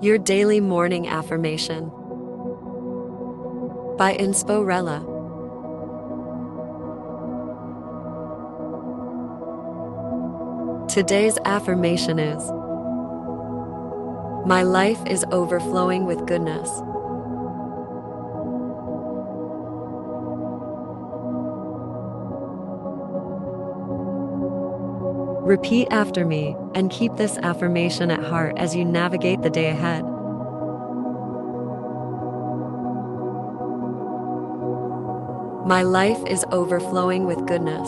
Your Daily Morning Affirmation by Insporella. Today's affirmation is My life is overflowing with goodness. Repeat after me and keep this affirmation at heart as you navigate the day ahead. My life is overflowing with goodness.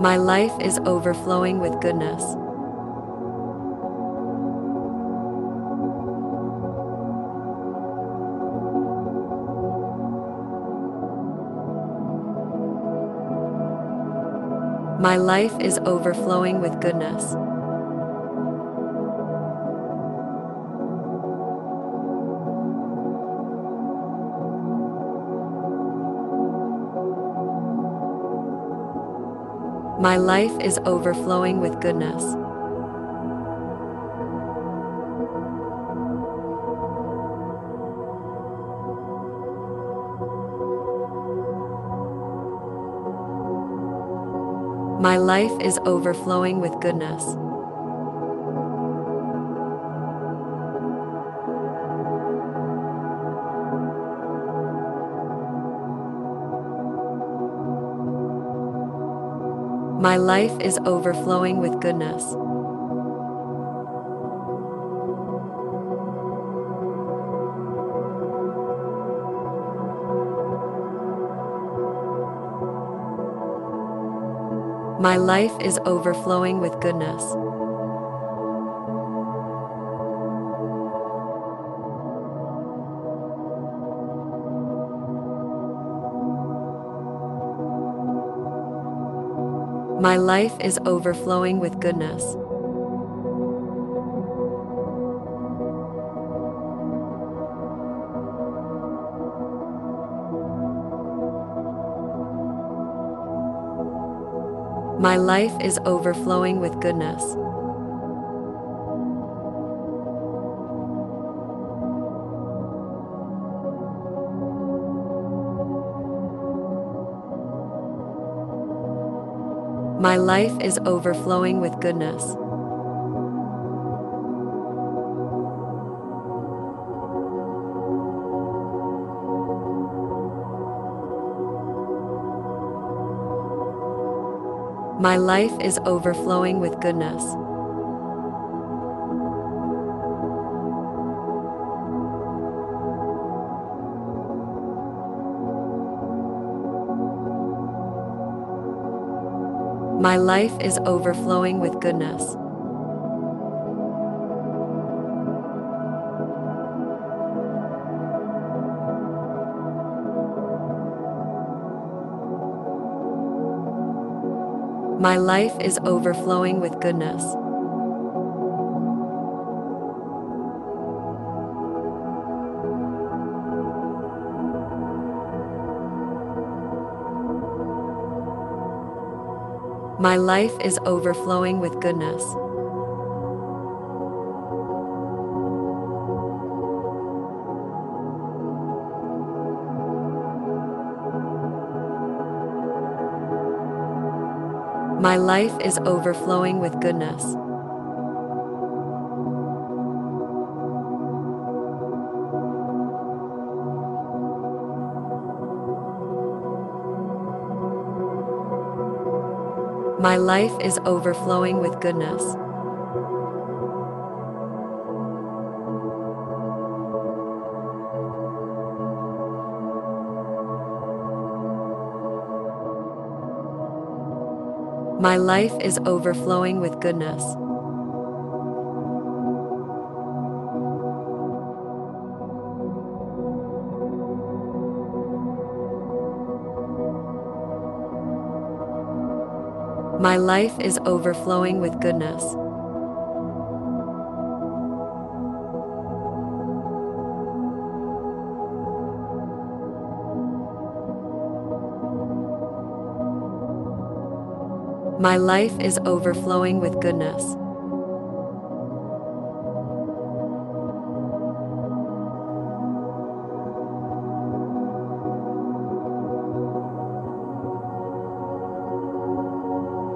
My life is overflowing with goodness. My life is overflowing with goodness. My life is overflowing with goodness. My life is overflowing with goodness. My life is overflowing with goodness. My life is overflowing with goodness. My life is overflowing with goodness. My life is overflowing with goodness. My life is overflowing with goodness. My life is overflowing with goodness. My life is overflowing with goodness. My life is overflowing with goodness. My life is overflowing with goodness. My life is overflowing with goodness. My life is overflowing with goodness. My life is overflowing with goodness. My life is overflowing with goodness. My life is overflowing with goodness.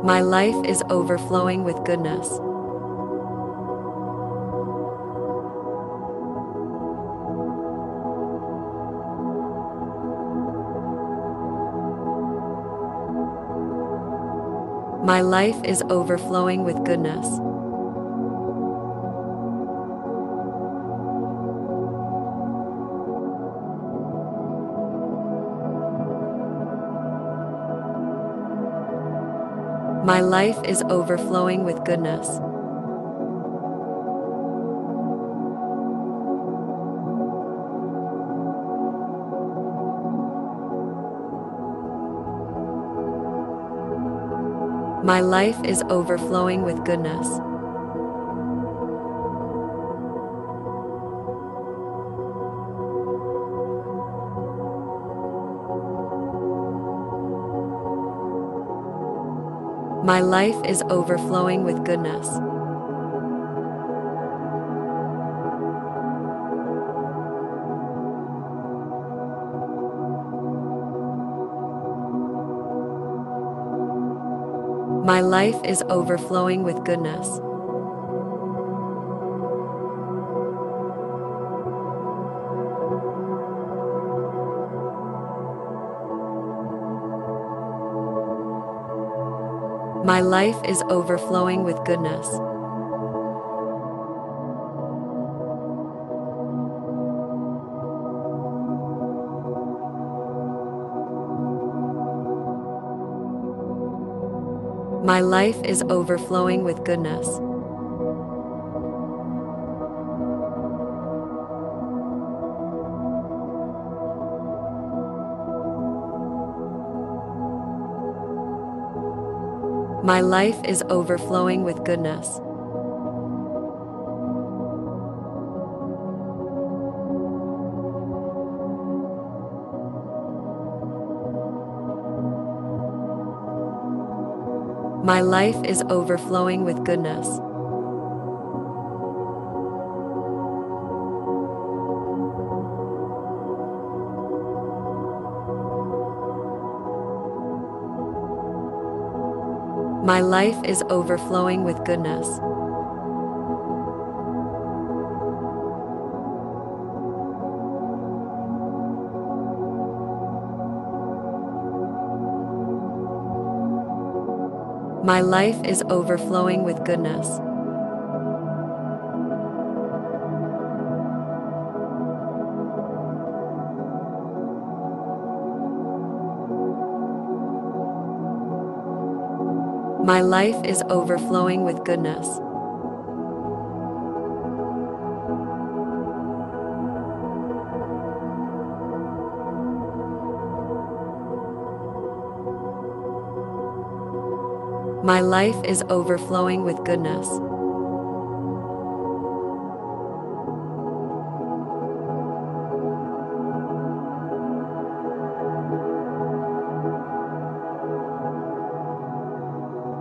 My life is overflowing with goodness. My life is overflowing with goodness. My life is overflowing with goodness. My life is overflowing with goodness. My life is overflowing with goodness. My life is overflowing with goodness. My life is overflowing with goodness. My life is overflowing with goodness. My life is overflowing with goodness. My life is overflowing with goodness. My life is overflowing with goodness. My life is overflowing with goodness. My life is overflowing with goodness. My life is overflowing with goodness.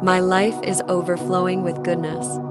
My life is overflowing with goodness.